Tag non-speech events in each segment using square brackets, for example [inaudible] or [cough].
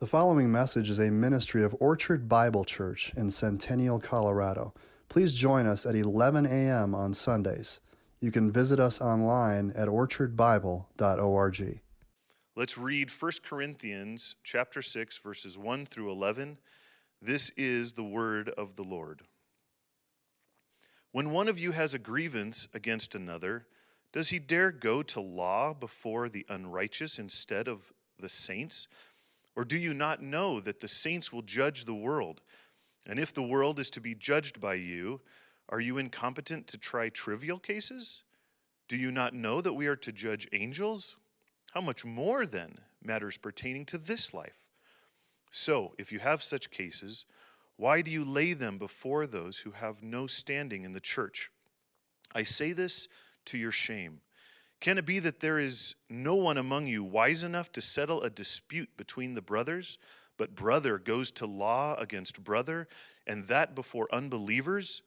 The following message is a ministry of Orchard Bible Church in Centennial, Colorado. Please join us at 11 a.m. on Sundays. You can visit us online at orchardbible.org. Let's read 1 Corinthians chapter 6 verses 1 through 11. This is the word of the Lord. When one of you has a grievance against another, does he dare go to law before the unrighteous instead of the saints? Or do you not know that the saints will judge the world? And if the world is to be judged by you, are you incompetent to try trivial cases? Do you not know that we are to judge angels? How much more, then, matters pertaining to this life? So, if you have such cases, why do you lay them before those who have no standing in the church? I say this to your shame. Can it be that there is no one among you wise enough to settle a dispute between the brothers, but brother goes to law against brother, and that before unbelievers?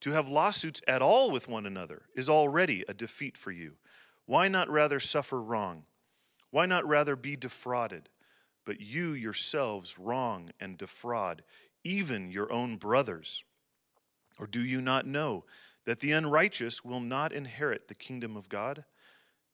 To have lawsuits at all with one another is already a defeat for you. Why not rather suffer wrong? Why not rather be defrauded? But you yourselves wrong and defraud, even your own brothers. Or do you not know that the unrighteous will not inherit the kingdom of God?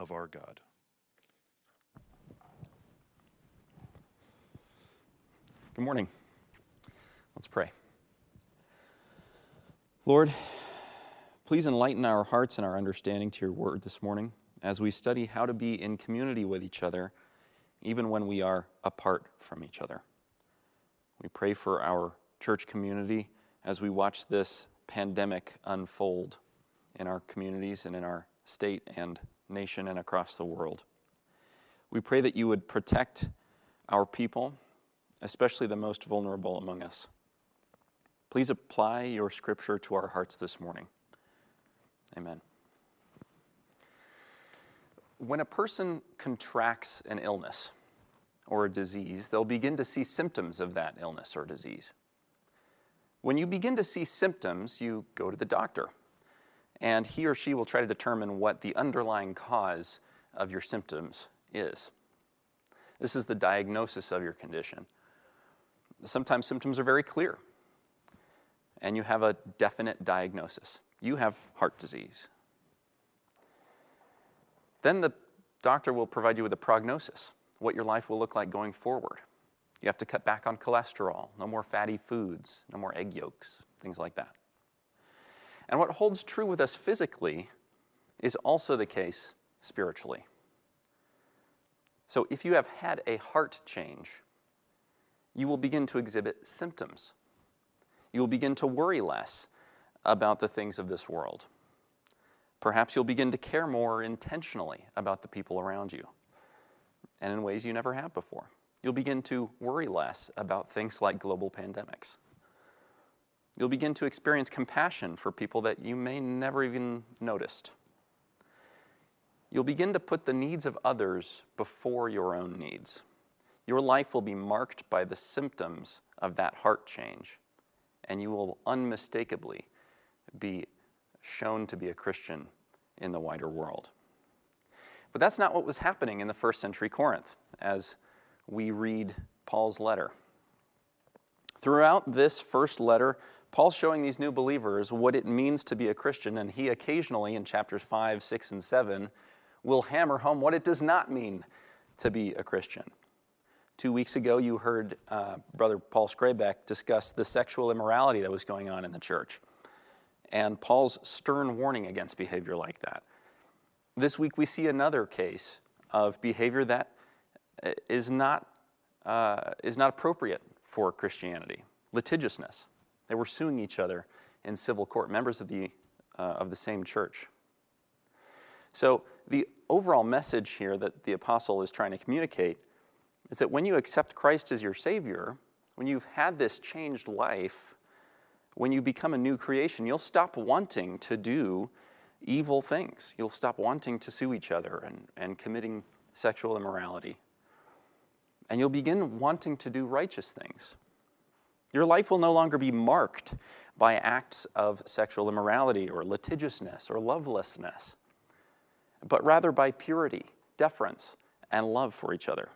of our God. Good morning. Let's pray. Lord, please enlighten our hearts and our understanding to your word this morning as we study how to be in community with each other, even when we are apart from each other. We pray for our church community as we watch this pandemic unfold in our communities and in our state and nation and across the world. We pray that you would protect our people, especially the most vulnerable among us. Please apply your scripture to our hearts this morning. Amen. When a person contracts an illness or a disease, they'll begin to see symptoms of that illness or disease. When you begin to see symptoms, you go to the doctor and he or she will try to determine what the underlying cause of your symptoms is. This is the diagnosis of your condition. Sometimes symptoms are very clear, and you have a definite diagnosis. You have heart disease. Then the doctor will provide you with a prognosis, what your life will look like going forward. You have to cut back on cholesterol, no more fatty foods, no more egg yolks, things like that. And what holds true with us physically is also the case spiritually. So if you have had a heart change, you will begin to exhibit symptoms. You will begin to worry less about the things of this world. Perhaps you'll begin to care more intentionally about the people around you and in ways you never have before. You'll begin to worry less about things like global pandemics. You'll begin to experience compassion for people that you may never even noticed. You'll begin to put the needs of others before your own needs. Your life will be marked by the symptoms of that heart change, and you will unmistakably be shown to be a Christian in the wider world. But that's not what was happening in the first century Corinth as we read Paul's letter. Throughout this first letter, Paul's showing these new believers what it means to be a Christian, and he occasionally, in chapters 5, 6, and 7, will hammer home what it does not mean to be a Christian. Two weeks ago, you heard uh, Brother Paul Skraybeck discuss the sexual immorality that was going on in the church and Paul's stern warning against behavior like that. This week, we see another case of behavior that uh, not, uh, is not appropriate for Christianity litigiousness. They were suing each other in civil court, members of the, uh, of the same church. So, the overall message here that the apostle is trying to communicate is that when you accept Christ as your Savior, when you've had this changed life, when you become a new creation, you'll stop wanting to do evil things. You'll stop wanting to sue each other and, and committing sexual immorality. And you'll begin wanting to do righteous things. Your life will no longer be marked by acts of sexual immorality or litigiousness or lovelessness, but rather by purity, deference, and love for each other.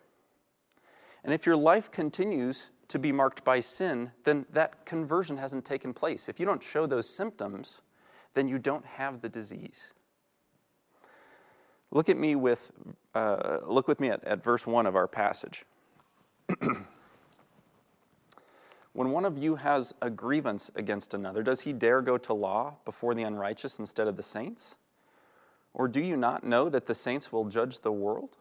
And if your life continues to be marked by sin, then that conversion hasn't taken place. If you don't show those symptoms, then you don't have the disease. Look at me with, uh, look with me at, at verse 1 of our passage. [clears throat] when one of you has a grievance against another, does he dare go to law before the unrighteous instead of the saints? Or do you not know that the saints will judge the world?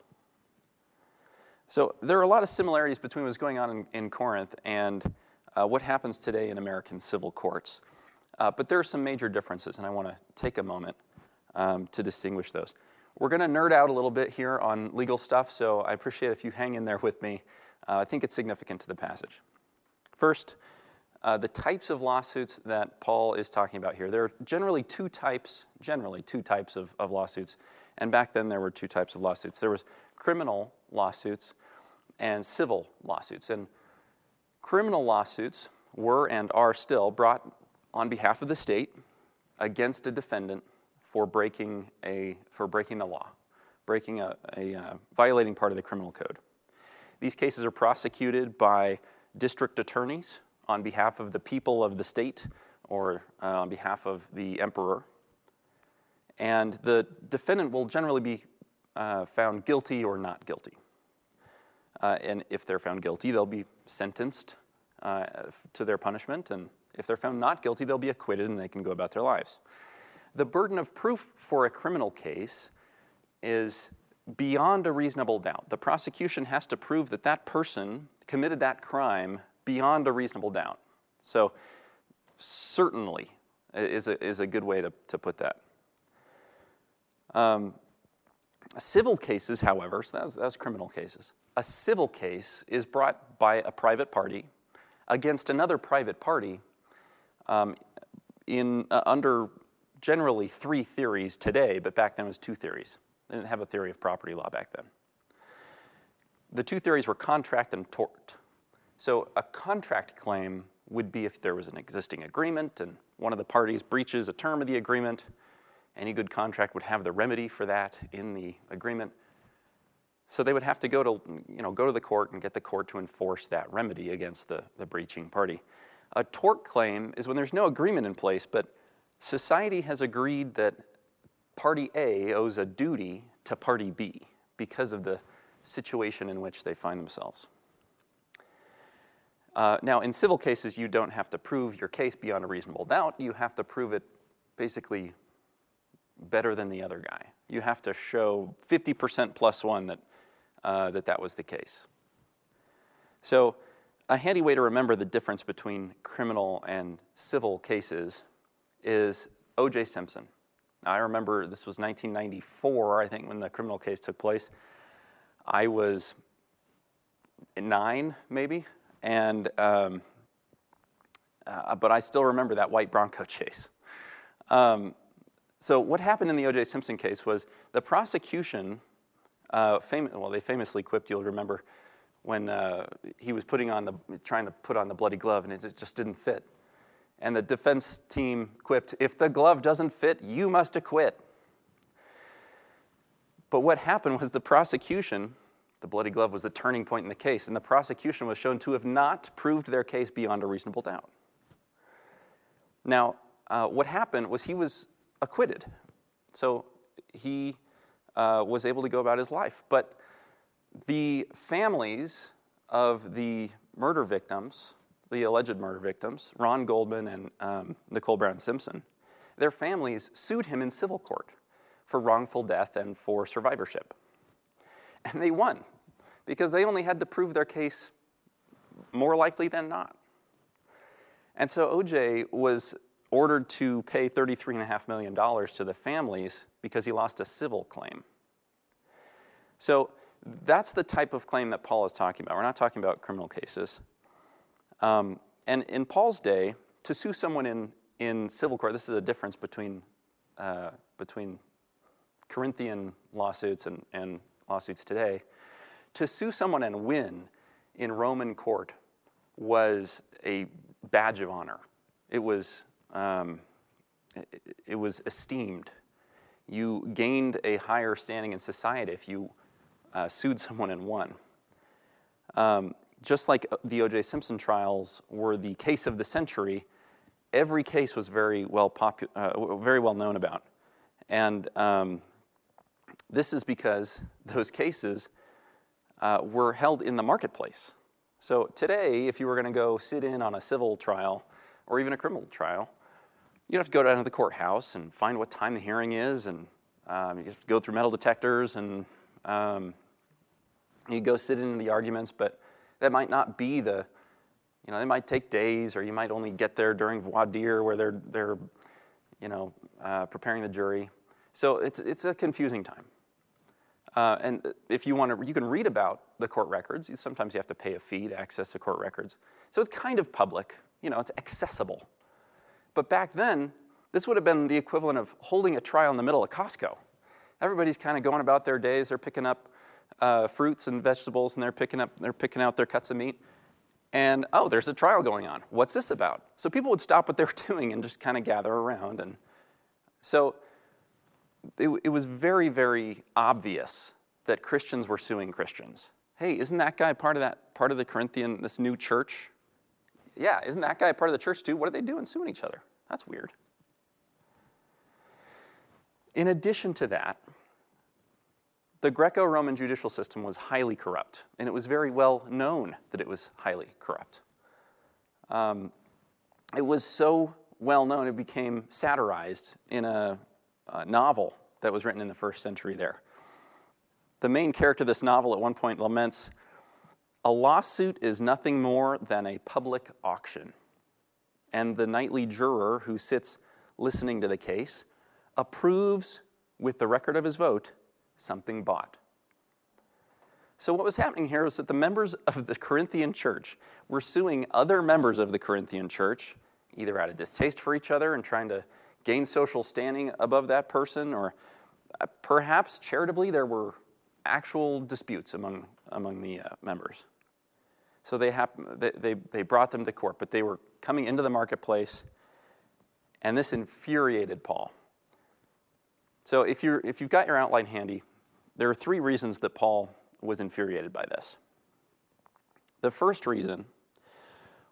So there are a lot of similarities between what's going on in, in Corinth and uh, what happens today in American civil courts. Uh, but there are some major differences, and I want to take a moment um, to distinguish those. We're going to nerd out a little bit here on legal stuff, so I appreciate if you hang in there with me. Uh, I think it's significant to the passage. First, uh, the types of lawsuits that Paul is talking about here. There are generally two types, generally two types of, of lawsuits. And back then there were two types of lawsuits. There was criminal lawsuits and civil lawsuits. And criminal lawsuits were and are still brought on behalf of the state against a defendant for breaking, a, for breaking the law, breaking a, a uh, violating part of the criminal code. These cases are prosecuted by district attorneys on behalf of the people of the state or uh, on behalf of the emperor. And the defendant will generally be uh, found guilty or not guilty. Uh, and if they're found guilty, they'll be sentenced uh, to their punishment. And if they're found not guilty, they'll be acquitted and they can go about their lives. The burden of proof for a criminal case is beyond a reasonable doubt. The prosecution has to prove that that person committed that crime beyond a reasonable doubt. So, certainly is a, is a good way to, to put that. Um, civil cases, however, so that's, that's criminal cases. A civil case is brought by a private party against another private party um, in, uh, under generally three theories today, but back then was two theories. They didn't have a theory of property law back then. The two theories were contract and tort. So a contract claim would be if there was an existing agreement and one of the parties breaches a term of the agreement. Any good contract would have the remedy for that in the agreement. So they would have to go to, you know, go to the court and get the court to enforce that remedy against the, the breaching party. A tort claim is when there's no agreement in place, but society has agreed that party A owes a duty to party B because of the situation in which they find themselves. Uh, now, in civil cases, you don't have to prove your case beyond a reasonable doubt. You have to prove it basically better than the other guy. You have to show 50% plus one that, uh, that that was the case. So, a handy way to remember the difference between criminal and civil cases is O.J. Simpson. Now, I remember this was 1994, I think, when the criminal case took place. I was nine, maybe, and um, uh, but I still remember that white Bronco chase. Um, so what happened in the O.J. Simpson case was the prosecution, uh, fam- well, they famously quipped. You'll remember when uh, he was putting on the, trying to put on the bloody glove, and it just didn't fit. And the defense team quipped, "If the glove doesn't fit, you must acquit." But what happened was the prosecution, the bloody glove was the turning point in the case, and the prosecution was shown to have not proved their case beyond a reasonable doubt. Now, uh, what happened was he was acquitted. So he uh, was able to go about his life. But the families of the murder victims, the alleged murder victims, Ron Goldman and um, Nicole Brown Simpson, their families sued him in civil court for wrongful death and for survivorship. And they won because they only had to prove their case more likely than not. And so OJ was ordered to pay $33.5 million to the families because he lost a civil claim. So that's the type of claim that Paul is talking about. We're not talking about criminal cases. Um, and in Paul's day, to sue someone in, in civil court, this is a difference between, uh, between Corinthian lawsuits and, and lawsuits today. To sue someone and win in Roman court was a badge of honor. It was, um, it, it was esteemed. You gained a higher standing in society if you uh, sued someone and won. Um, just like the O.J. Simpson trials were the case of the century, every case was very well, popu- uh, very well known about. And um, this is because [laughs] those cases uh, were held in the marketplace. So today, if you were going to go sit in on a civil trial or even a criminal trial, you'd have to go down to the courthouse and find what time the hearing is, and um, you have to go through metal detectors, and um, you go sit in the arguments, but that might not be the, you know, they might take days, or you might only get there during voir dire where they're, they're you know, uh, preparing the jury. So it's, it's a confusing time. Uh, and if you want to, you can read about the court records. Sometimes you have to pay a fee to access the court records. So it's kind of public, you know, it's accessible. But back then, this would have been the equivalent of holding a trial in the middle of Costco. Everybody's kind of going about their days. They're picking up uh, fruits and vegetables, and they're picking up, they're picking out their cuts of meat. And oh, there's a trial going on. What's this about? So people would stop what they were [laughs] doing and just kind of gather around. And so it, it was very, very obvious that Christians were suing Christians. Hey, isn't that guy part of that part of the Corinthian, this new church? Yeah, isn't that guy part of the church too? What are they doing suing each other? That's weird. In addition to that, the Greco Roman judicial system was highly corrupt, and it was very well known that it was highly corrupt. Um, it was so well known, it became satirized in a uh, novel that was written in the first century there. The main character of this novel at one point laments a lawsuit is nothing more than a public auction. And the knightly juror who sits listening to the case approves with the record of his vote something bought. So, what was happening here was that the members of the Corinthian church were suing other members of the Corinthian church, either out of distaste for each other and trying to gain social standing above that person, or uh, perhaps charitably there were actual disputes among, among the uh, members. So they, hap- they, they, they brought them to court, but they were coming into the marketplace, and this infuriated Paul. So if, you're, if you've got your outline handy, there are three reasons that Paul was infuriated by this. The first reason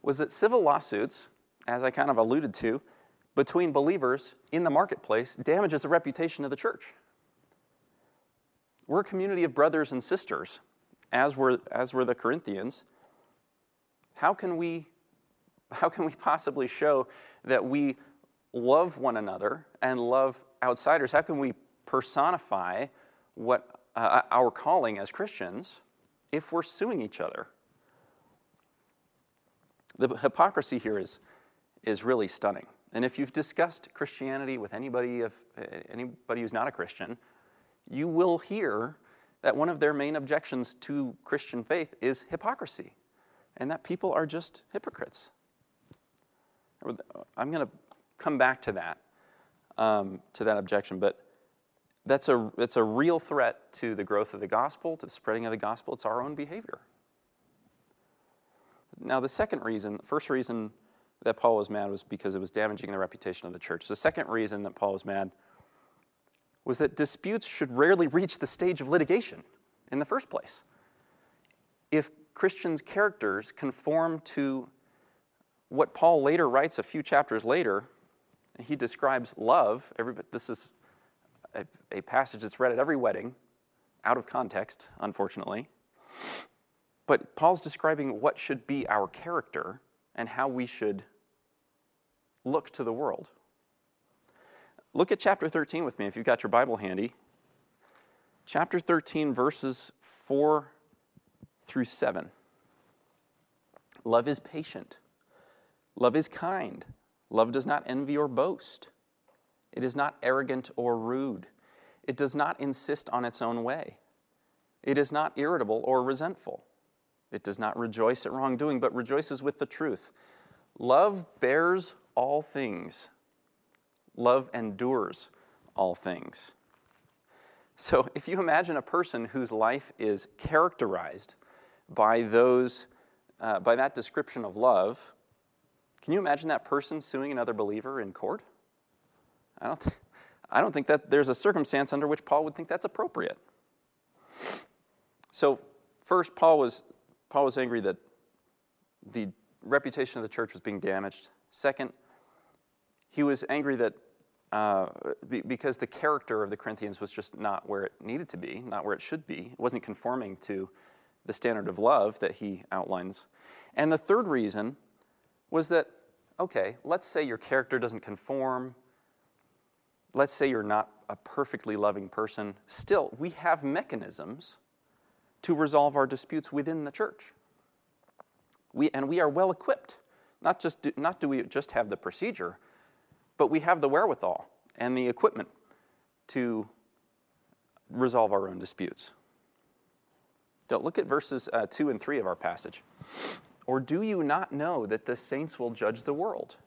was that civil lawsuits, as I kind of alluded to, between believers in the marketplace damages the reputation of the church. We're a community of brothers and sisters, as were, as were the Corinthians. How can, we, how can we possibly show that we love one another and love outsiders? How can we personify what uh, our calling as Christians if we're suing each other? The hypocrisy here is, is really stunning. And if you've discussed Christianity with anybody, of, anybody who's not a Christian, you will hear that one of their main objections to Christian faith is hypocrisy, and that people are just hypocrites. I'm going to come back to that, um, to that objection, but that's a, it's a real threat to the growth of the gospel, to the spreading of the gospel. It's our own behavior. Now, the second reason, the first reason that Paul was mad was because it was damaging the reputation of the church. The second reason that Paul was mad was that disputes should rarely reach the stage of litigation in the first place. If Christians' characters conform to what Paul later writes a few chapters later, he describes love. Everybody, this is a, a passage that's read at every wedding, out of context, unfortunately. But Paul's describing what should be our character and how we should look to the world. Look at chapter 13 with me if you've got your Bible handy. Chapter 13, verses 4 through 7. Love is patient. Love is kind. Love does not envy or boast. It is not arrogant or rude. It does not insist on its own way. It is not irritable or resentful. It does not rejoice at wrongdoing, but rejoices with the truth. Love bears all things, love endures all things. So, if you imagine a person whose life is characterized by those, uh, by that description of love, can you imagine that person suing another believer in court? I don't, th- I don't think that there's a circumstance under which Paul would think that's appropriate. So, first, Paul was, Paul was angry that the reputation of the church was being damaged. Second, he was angry that uh, because the character of the Corinthians was just not where it needed to be, not where it should be. It wasn't conforming to the standard of love that he outlines. And the third reason was that, okay, let's say your character doesn't conform. Let's say you're not a perfectly loving person. Still, we have mechanisms to resolve our disputes within the church. We, and we are well equipped. Not, just do, not do we just have the procedure, but we have the wherewithal and the equipment to resolve our own disputes. Don't look at verses uh, 2 and 3 of our passage. Or do you not know that the saints will judge the world?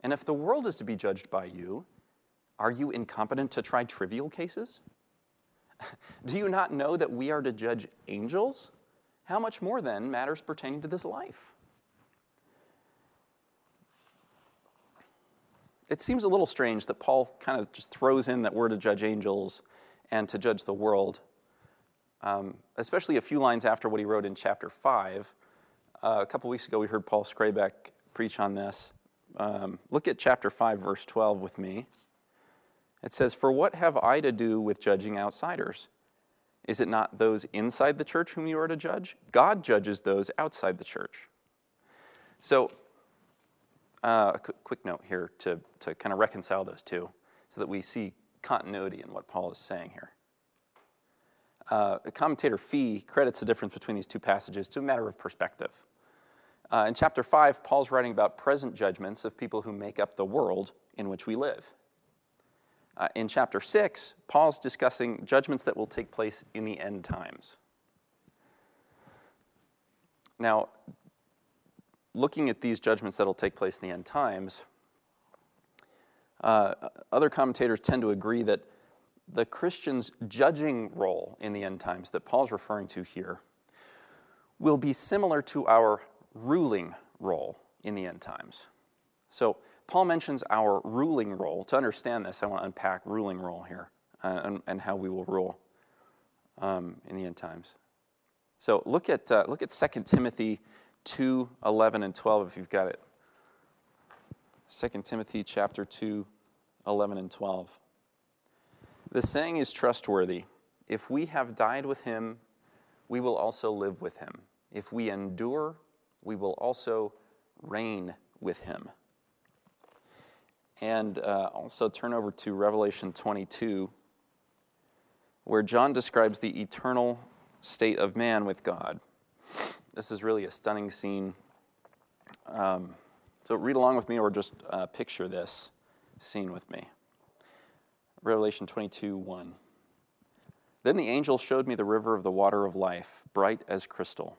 And if the world is to be judged by you, are you incompetent to try trivial cases? [laughs] Do you not know that we are to judge angels? How much more then matters pertaining to this life? It seems a little strange that Paul kind of just throws in that we're to judge angels and to judge the world, um, especially a few lines after what he wrote in chapter 5. Uh, a couple weeks ago, we heard Paul Skraybeck preach on this. Um, look at chapter 5, verse 12 with me. It says, For what have I to do with judging outsiders? Is it not those inside the church whom you are to judge? God judges those outside the church. So, uh, a quick note here to, to kind of reconcile those two so that we see continuity in what Paul is saying here. Uh, commentator Fee credits the difference between these two passages to a matter of perspective. Uh, in chapter 5, Paul's writing about present judgments of people who make up the world in which we live. Uh, in chapter 6, Paul's discussing judgments that will take place in the end times. Now, looking at these judgments that will take place in the end times, uh, other commentators tend to agree that the Christian's judging role in the end times that Paul's referring to here will be similar to our ruling role in the end times. So, Paul mentions our ruling role. To understand this, I want to unpack ruling role here uh, and, and, how we will rule um, in the end times. So, look at, uh, look at 2 Timothy 2 11 and 12 if you've got it. 2 Timothy chapter 2, 11 and 12. The saying is trustworthy. If we have died with him, we will also live with him. If we endure, we will also reign with him. And uh, also turn over to Revelation 22, where John describes the eternal state of man with God. This is really a stunning scene. Um, so read along with me or just uh, picture this scene with me. Revelation 22 1. Then the angel showed me the river of the water of life, bright as crystal,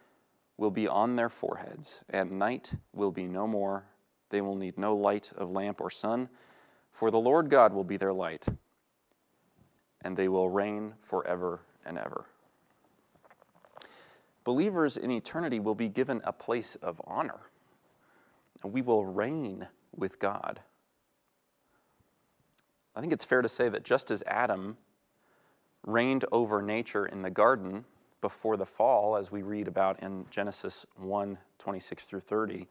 will be on their foreheads, and night will be no more. They will need no light of lamp or sun, for the Lord God will be their light, and they will reign forever and ever. Believers in eternity will be given a place of honor. And we will reign with God. I think it's fair to say that just as Adam reigned over nature in the garden before the fall, as we read about in Genesis 1 26 through 30,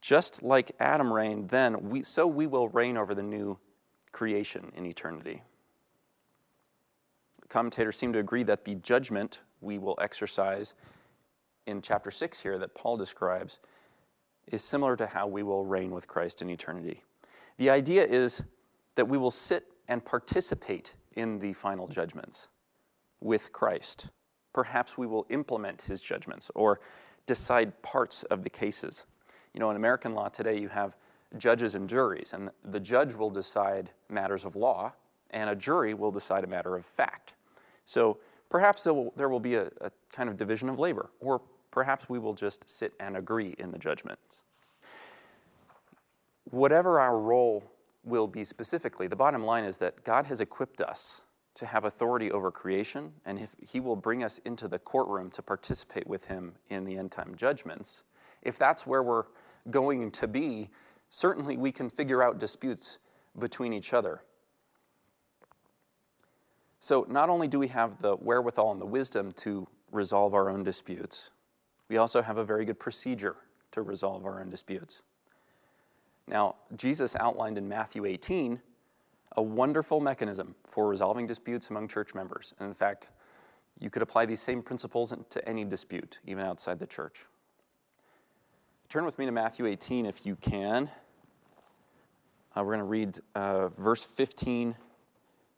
just like Adam reigned then, we, so we will reign over the new creation in eternity. Commentators seem to agree that the judgment we will exercise in chapter 6 here that Paul describes is similar to how we will reign with Christ in eternity. The idea is that we will sit and participate in the final judgments with Christ. Perhaps we will implement his judgments or decide parts of the cases. You know, in American law today, you have judges and juries, and the judge will decide matters of law, and a jury will decide a matter of fact. So perhaps there will, there will be a, a kind of division of labor, or perhaps we will just sit and agree in the judgments. Whatever our role will be specifically, the bottom line is that God has equipped us to have authority over creation, and if He will bring us into the courtroom to participate with Him in the end time judgments. If that's where we're going to be, certainly we can figure out disputes between each other. So, not only do we have the wherewithal and the wisdom to resolve our own disputes, we also have a very good procedure to resolve our own disputes. Now, Jesus outlined in Matthew 18 a wonderful mechanism for resolving disputes among church members. And in fact, you could apply these same principles to any dispute, even outside the church. Turn with me to Matthew 18 if you can. Uh, we're going to read uh, verse 15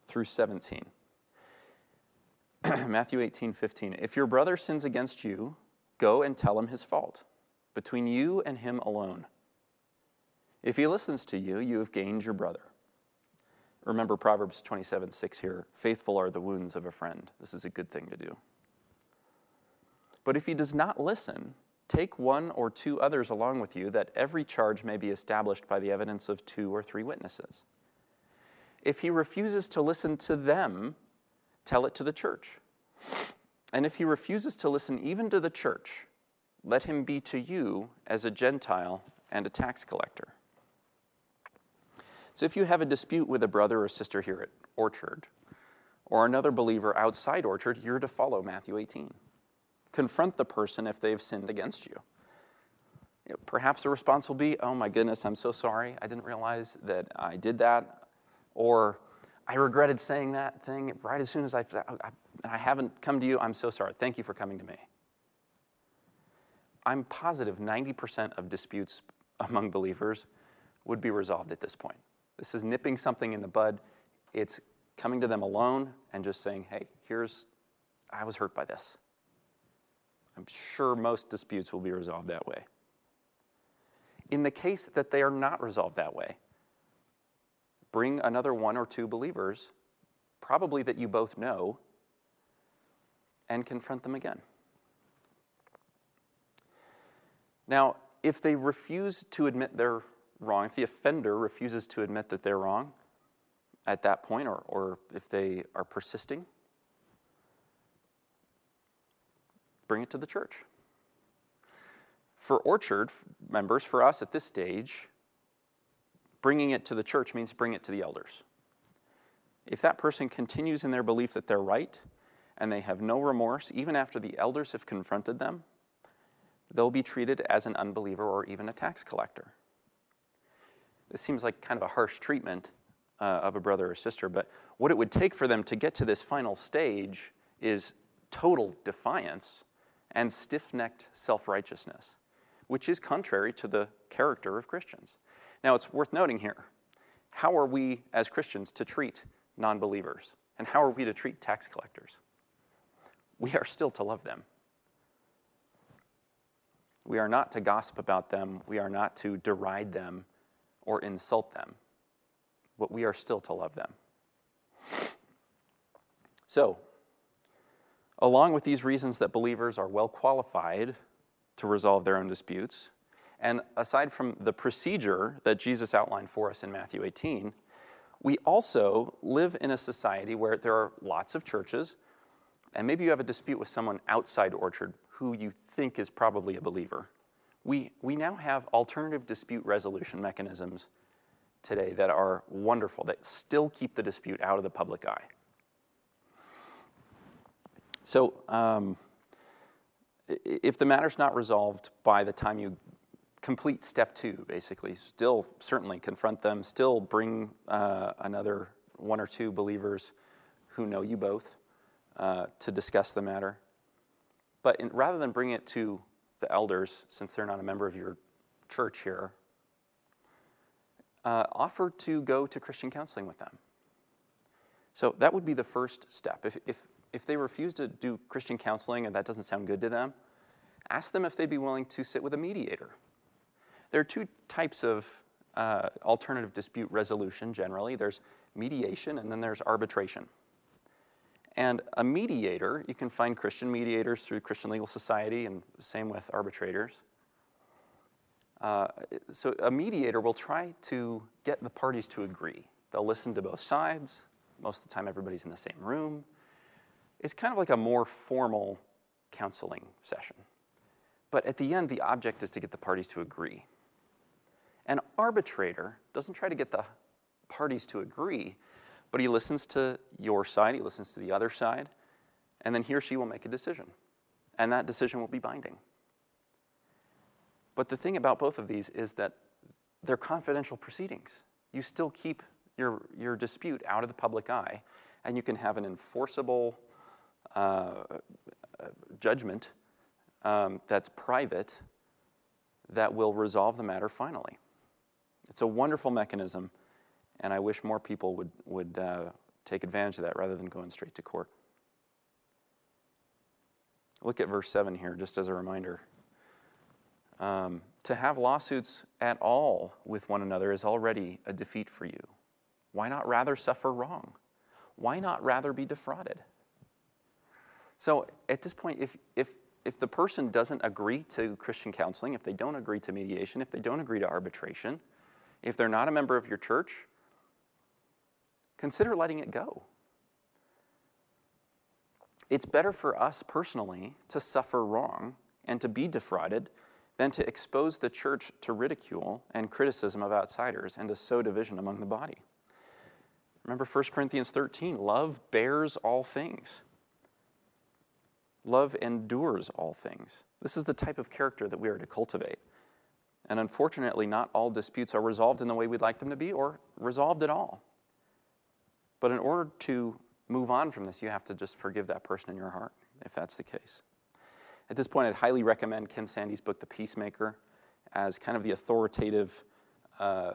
through 17. [clears throat] Matthew 18, 15. If your brother sins against you, go and tell him his fault, between you and him alone. If he listens to you, you have gained your brother. Remember Proverbs 27 6 here faithful are the wounds of a friend. This is a good thing to do. But if he does not listen, take one or two others along with you, that every charge may be established by the evidence of two or three witnesses. If he refuses to listen to them, tell it to the church. And if he refuses to listen even to the church, let him be to you as a Gentile and a tax collector. So if you have a dispute with a brother or sister here at Orchard, or another believer outside Orchard, you're to follow Matthew 18. Confront the person if they've sinned against you. perhaps the response will be, Oh my goodness, I'm so sorry. I didn't realize that I did that. Or, I regretted saying that thing right as soon as I, I, I haven't come to you. I'm so sorry. Thank you for coming to me. I'm positive 90% of disputes among believers would be resolved at this point. This is nipping something in the bud. It's coming to them alone and just saying, hey, here's, I was hurt by this. I'm sure most disputes will be resolved that way. In the case that they are not resolved that way, bring another one or two believers, probably that you both know, and confront them again. Now, if they refuse to admit their wrong, if the offender refuses to admit that they're wrong at that point, or, or if they are persisting, bring it to the church. For Orchard members, for us at this stage, bringing it to the church means bring it to the elders. If that person continues in their belief that they're right and they have no remorse, even after the elders have confronted them, they'll be treated as an unbeliever or even a tax collector. This seems like kind of a harsh treatment uh, of a brother or sister, but what it would take for them to get to this final stage is total defiance and stiff necked self righteousness, which is contrary to the character of Christians. Now, it's worth noting here how are we as Christians to treat non believers? And how are we to treat tax collectors? We are still to love them. We are not to gossip about them. We are not to deride them or insult them, but we are still to love them. So, along with these reasons that believers are well qualified to resolve their own disputes, and aside from the procedure that Jesus outlined for us in Matthew 18, we also live in a society where there are lots of churches, and maybe you have a dispute with someone outside Orchard who you think is probably a believer we, we now have alternative dispute resolution mechanisms today that are wonderful, that still keep the dispute out of the public eye. So, um, if the matter's not resolved by the time you complete step two, basically, still certainly confront them, still bring uh, another one or two believers who know you both uh, to discuss the matter. But in, rather than bring it to the elders, since they're not a member of your church here, uh, offer to go to Christian counseling with them. So that would be the first step. If, if, if they refuse to do Christian counseling and that doesn't sound good to them, ask them if they'd be willing to sit with a mediator. There are two types of uh, alternative dispute resolution generally there's mediation and then there's arbitration. And a mediator, you can find Christian mediators through Christian Legal Society, and same with arbitrators. Uh, so a mediator will try to get the parties to agree. They'll listen to both sides. Most of the time, everybody's in the same room. It's kind of like a more formal counseling session. But at the end, the object is to get the parties to agree. An arbitrator doesn't try to get the parties to agree, but he listens to your side, he listens to the other side, and then he or she will make a decision. And that decision will be binding. But the thing about both of these is that they're confidential proceedings. You still keep your, your dispute out of the public eye, and you can have an enforceable uh, judgment um, that's private that will resolve the matter finally. It's a wonderful mechanism, and I wish more people would, would uh, take advantage of that rather than going straight to court. Look at verse 7 here, just as a reminder. Um, to have lawsuits at all with one another is already a defeat for you. Why not rather suffer wrong? Why not rather be defrauded? So at this point, if, if, if the person doesn't agree to Christian counseling, if they don't agree to mediation, if they don't agree to arbitration, if they're not a member of your church, consider letting it go. It's better for us personally to suffer wrong and to be defrauded than to expose the church to ridicule and criticism of outsiders and to sow division among the body. Remember 1 Corinthians 13 love bears all things, love endures all things. This is the type of character that we are to cultivate. And unfortunately, not all disputes are resolved in the way we'd like them to be or resolved at all. But in order to move on from this, you have to just forgive that person in your heart, if that's the case. At this point, I'd highly recommend Ken Sande's book, The Peacemaker, as kind of the authoritative uh,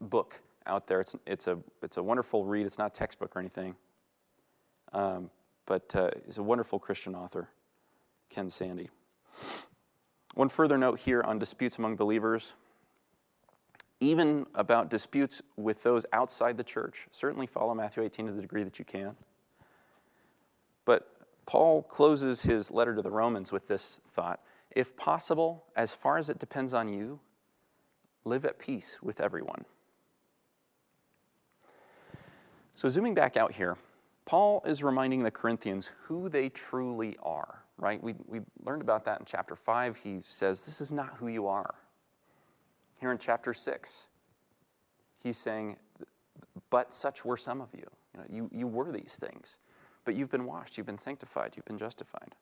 book out there. It's, it's, a, it's a wonderful read. It's not a textbook or anything, um, but uh, he's a wonderful Christian author, Ken Sandy. One further note here on disputes among believers. Even about disputes with those outside the church, certainly follow Matthew 18 to the degree that you can. But Paul closes his letter to the Romans with this thought If possible, as far as it depends on you, live at peace with everyone. So, zooming back out here, Paul is reminding the Corinthians who they truly are, right? We, we learned about that in chapter 5. He says, This is not who you are. Here in chapter 6, he's saying, But such were some of you. You, know, you, you were these things. But you've been washed, you've been sanctified, you've been justified.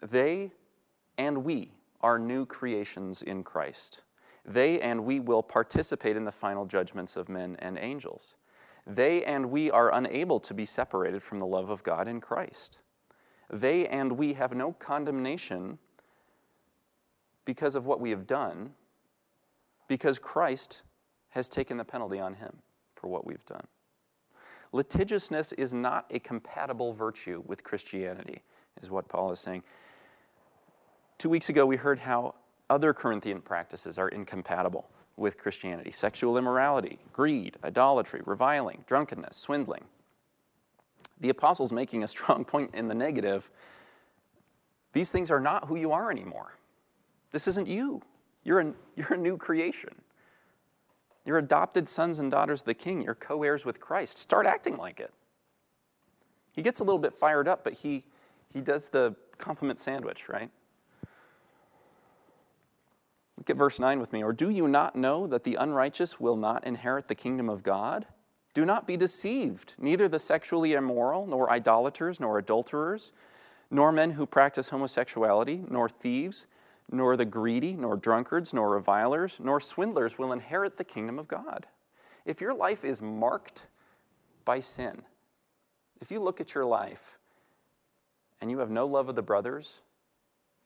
They and we are new creations in Christ. They and we will participate in the final judgments of men and angels. They and we are unable to be separated from the love of God in Christ. They and we have no condemnation because of what we have done, because Christ has taken the penalty on him for what we've done. Litigiousness is not a compatible virtue with Christianity, is what Paul is saying. Two weeks ago, we heard how other Corinthian practices are incompatible with Christianity sexual immorality, greed, idolatry, reviling, drunkenness, swindling. The apostle's making a strong [laughs] point in the negative. These things are not who you are anymore. This isn't you. You're a, you're a new creation. You're adopted sons and daughters of the king. You're co heirs with Christ. Start acting like it. He gets a little bit fired up, but he, he does the compliment sandwich, right? Look at verse 9 with me. Or do you not know that the unrighteous will not inherit the kingdom of God? Do not be deceived. Neither the sexually immoral, nor idolaters, nor adulterers, nor men who practice homosexuality, nor thieves nor the greedy, nor drunkards, nor revilers, nor swindlers will inherit the kingdom of God. If your life is marked by sin, if you look at your life and you have no love of the brothers,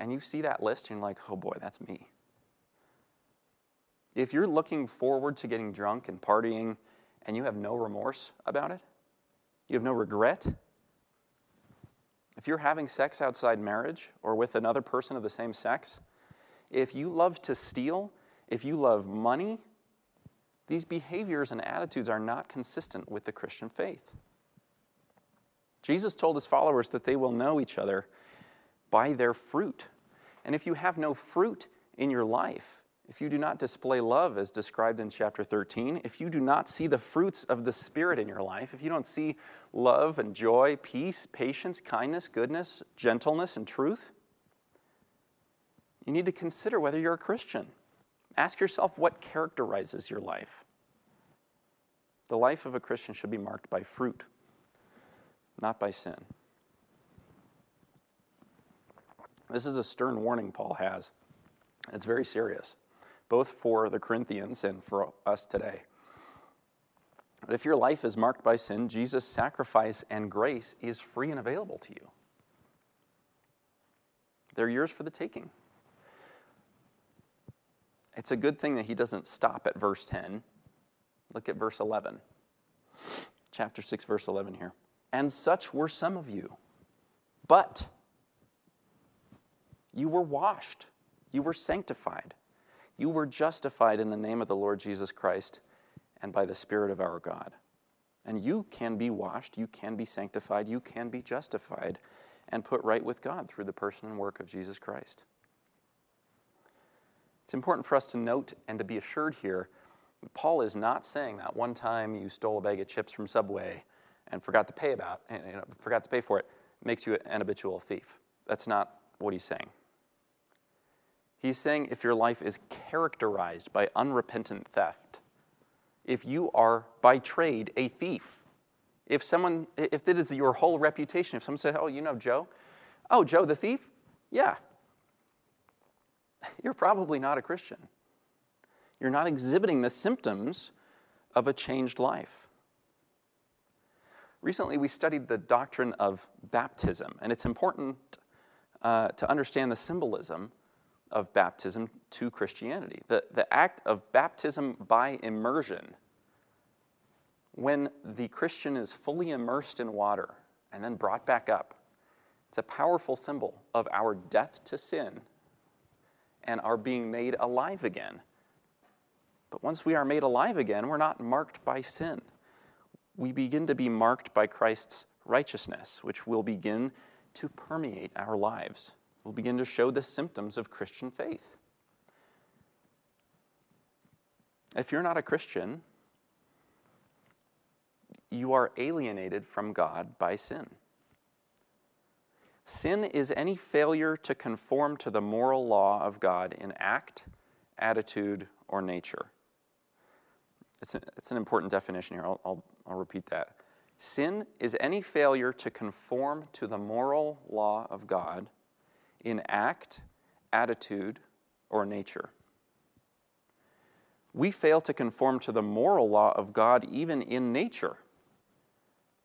and you see that list and you're like, oh boy, that's me. If you're looking forward to getting drunk and partying and you have no remorse about it, you have no regret, if you're having sex outside marriage or with another person of the same sex, if you love to steal, if you love money, these behaviors and attitudes are not consistent with the Christian faith. Jesus told his followers that they will know each other by their fruit. And if you have no fruit in your life, if you do not display love as described in chapter 13, if you do not see the fruits of the Spirit in your life, if you don't see love and joy, peace, patience, kindness, goodness, gentleness, and truth, you need to consider whether you're a Christian. Ask yourself what characterizes your life. The life of a Christian should be marked by fruit, not by sin. This is a stern warning Paul has. It's very serious, both for the Corinthians and for us today. But if your life is marked by sin, Jesus' sacrifice and grace is free and available to you. They're yours for the taking. It's a good thing that he doesn't stop at verse 10. Look at verse 11. Chapter 6, verse 11 here. And such were some of you. But you were washed, you were sanctified, you were justified in the name of the Lord Jesus Christ and by the Spirit of our God. And you can be washed, you can be sanctified, you can be justified and put right with God through the person and work of Jesus Christ. It's important for us to note and to be assured here Paul is not saying that one time you stole a bag of chips from Subway and forgot to pay about and you know, forgot to pay for it makes you an habitual thief. That's not what he's saying. He's saying if your life is characterized by unrepentant theft, if you are by trade a thief, if someone, if that is your whole reputation, if someone says, oh, you know Joe? Oh, Joe the thief? Yeah. [laughs] You're probably not a Christian. You're not exhibiting the symptoms of a changed life. Recently, we studied the doctrine of baptism, and it's important uh, to understand the symbolism of baptism to Christianity. The, the act of baptism by immersion, when the Christian is fully immersed in water and then brought back up, it's a powerful symbol of our death to sin and are being made alive again. But once we are made alive again, we're not marked by sin. We begin to be marked by Christ's righteousness, which will begin to permeate our lives will begin to show the symptoms of Christian faith. If you're not a Christian, you are alienated from God by sin. Sin is any failure to conform to the moral law of God in act, attitude, or nature. It's, a, it's an important definition here. I'll, I'll, I'll repeat that. Sin is any failure to conform to the moral law of God in act, attitude, or nature. We fail to conform to the moral law of God even in nature.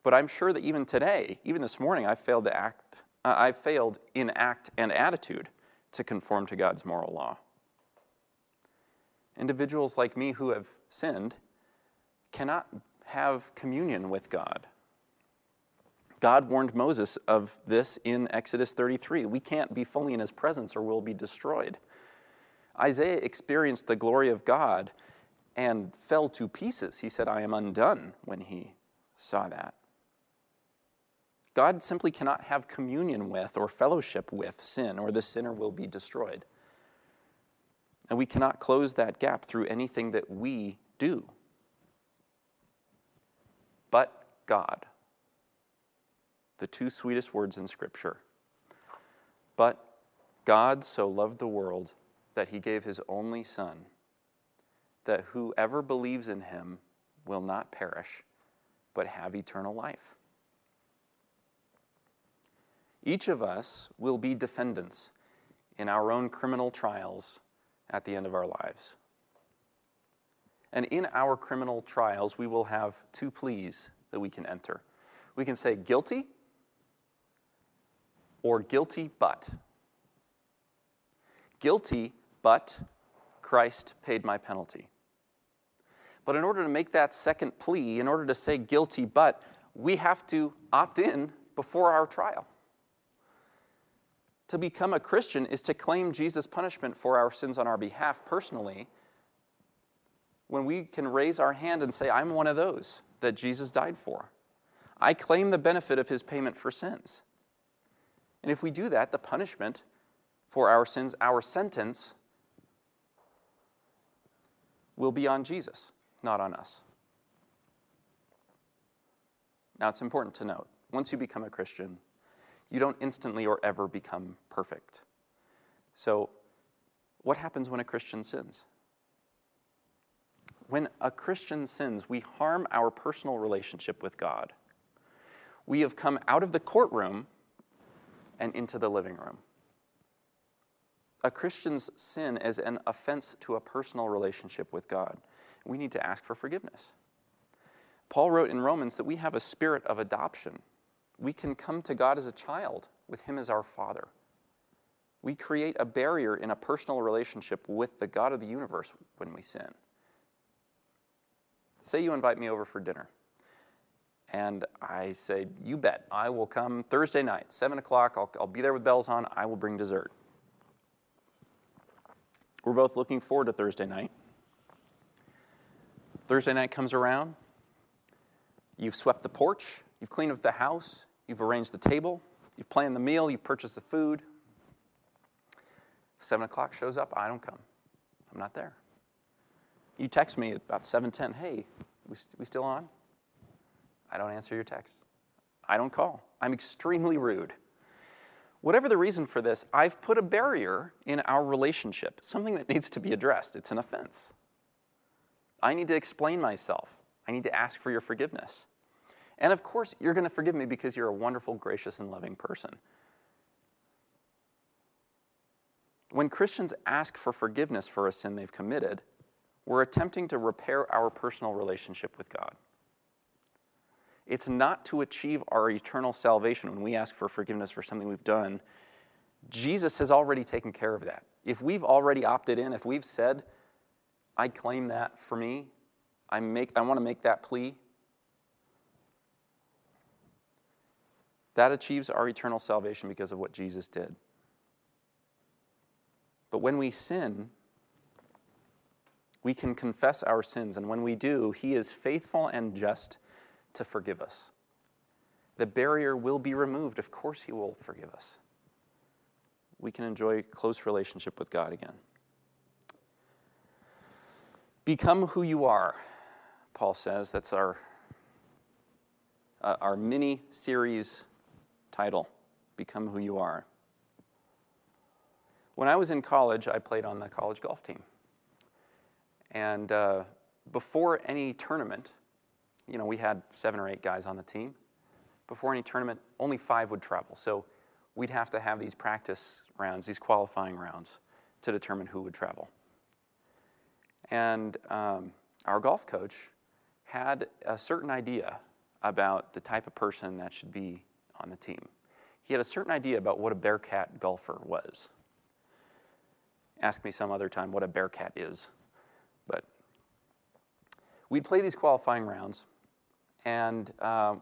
But I'm sure that even today, even this morning, I failed to act, uh, I failed in act and attitude to conform to God's moral law. Individuals like me who have sinned cannot have communion with God God warned Moses of this in Exodus 33. We can't be fully in his presence or we'll be destroyed. Isaiah experienced the glory of God and fell to pieces. He said, I am undone when he saw that. God simply cannot have communion with or fellowship with sin, or the sinner will be destroyed. And we cannot close that gap through anything that we do. But God the two sweetest words in Scripture. But God so loved the world that he gave his only Son, that whoever believes in him will not perish, but have eternal life. Each of us will be defendants in our own criminal trials at the end of our lives. And in our criminal trials, we will have two pleas that we can enter. We can say guilty or guilty but. Guilty, but Christ paid my penalty. But in order to make that second plea, in order to say guilty, but, we have to opt in before our trial. To become a Christian is to claim Jesus' punishment for our sins on our behalf personally. When we can raise our hand and say, I'm one of those that Jesus died for. I claim the benefit of his payment for sins. And if we do that, the punishment for our sins, our sentence, will be on Jesus, not on us. Now, it's important to note once you become a Christian, you don't instantly or ever become perfect. So, what happens when a Christian sins? When a Christian sins, we harm our personal relationship with God. We have come out of the courtroom and into the living room. A Christian's sin is an offense to a personal relationship with God. We need to ask for forgiveness. Paul wrote in Romans that we have a spirit of adoption. We can come to God as a child, with Him as our Father. We create a barrier in a personal relationship with the God of the universe when we sin. Say you invite me over for dinner. And I say, You bet, I will come Thursday night, 7 o'clock. I'll, I'll be there with bells on. I will bring dessert. We're both looking forward to Thursday night. Thursday night comes around. You've swept the porch, you've cleaned up the house, you've arranged the table, you've planned the meal, you've purchased the food. Seven o'clock shows up, I don't come. I'm not there. You text me about 7:10, hey, we, we still on? I don't answer your text. I don't call. I'm extremely rude. Whatever the reason for this, I've put a barrier in our relationship, something that needs to be addressed. It's an offense. I need to explain myself. I need to ask for your forgiveness. And of course, you're going to forgive me because you're a wonderful, gracious, and loving person. When Christians ask for forgiveness for a sin they've committed, we're attempting to repair our personal relationship with God. It's not to achieve our eternal salvation when we ask for forgiveness for something we've done. Jesus has already taken care of that. If we've already opted in, if we've said, I claim that for me, I, make, I want to make that plea, that achieves our eternal salvation because of what Jesus did. But when we sin, we can confess our sins, and when we do, He is faithful and just to forgive us. The barrier will be removed. Of course, He will forgive us. We can enjoy close relationship with God again. Become who you are, Paul says. That's our, uh, our mini series title Become Who You Are. When I was in college, I played on the college golf team. And uh, before any tournament, you know, we had seven or eight guys on the team. Before any tournament, only five would travel. So we'd have to have these practice rounds, these qualifying rounds, to determine who would travel. And um, our golf coach had a certain idea about the type of person that should be on the team. He had a certain idea about what a Bearcat golfer was. Ask me some other time what a Bearcat is. But we'd play these qualifying rounds, and um,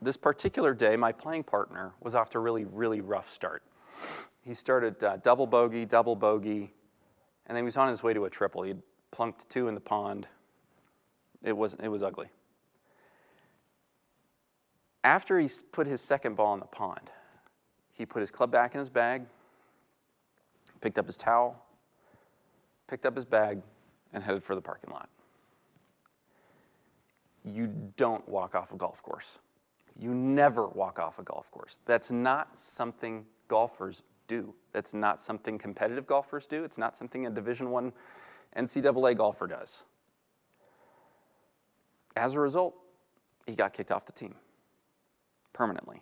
this particular day, my playing partner was off to a really, really rough start. He started uh, double bogey, double bogey, and then he was on his way to a triple. He'd plunked two in the pond. It was, it was ugly. After he put his second ball in the pond, he put his club back in his bag, picked up his towel, picked up his bag, and headed for the parking lot. You don't walk off a golf course. You never walk off a golf course. That's not something golfers do. That's not something competitive golfers do. It's not something a Division One NCAA golfer does. As a result, he got kicked off the team permanently.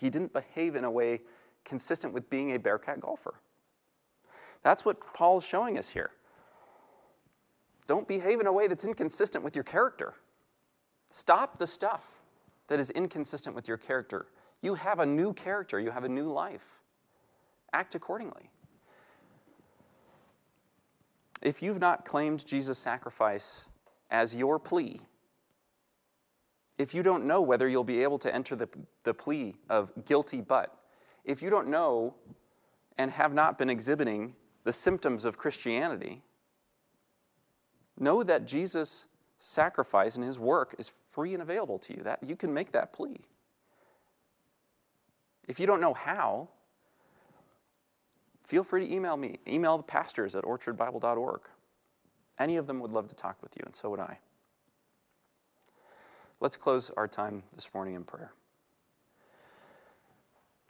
He didn't behave in a way consistent with being a Bearcat golfer. That's what Paul's showing us here. Don't behave in a way that's inconsistent with your character. Stop the stuff. that is inconsistent with your character. You have a new character, you have a new life. Act accordingly. If you've not claimed Jesus' sacrifice as your plea, if you don't know whether you'll be able to enter the, the plea of guilty but, if you don't know and have not been exhibiting the symptoms of Christianity, know that Jesus' sacrifice and his work is free and available to you. That you can make that plea. If you don't know how, feel free to email me. Email the pastors at orchardbible.org. Any of them would love to talk with you, and so would I. Let's close our time this morning in prayer.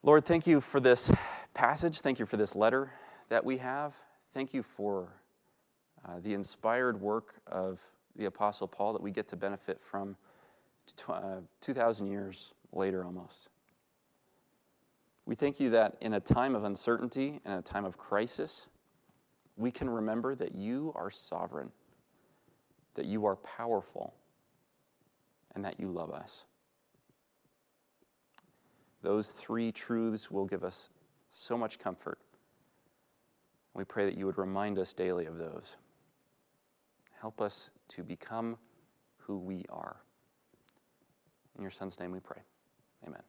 Lord, thank you for this passage. Thank you for this letter that we have. Thank you for uh, the inspired work of the Apostle Paul that we get to benefit from uh, 2,000 years later almost. We thank you that in a time of uncertainty and a time of crisis, we can remember that you are sovereign, that you are powerful, and that you love us. Those three truths will give us so much comfort. We pray that you would remind us daily of those. Help us to become who we are. In your Son's name we pray. Amen.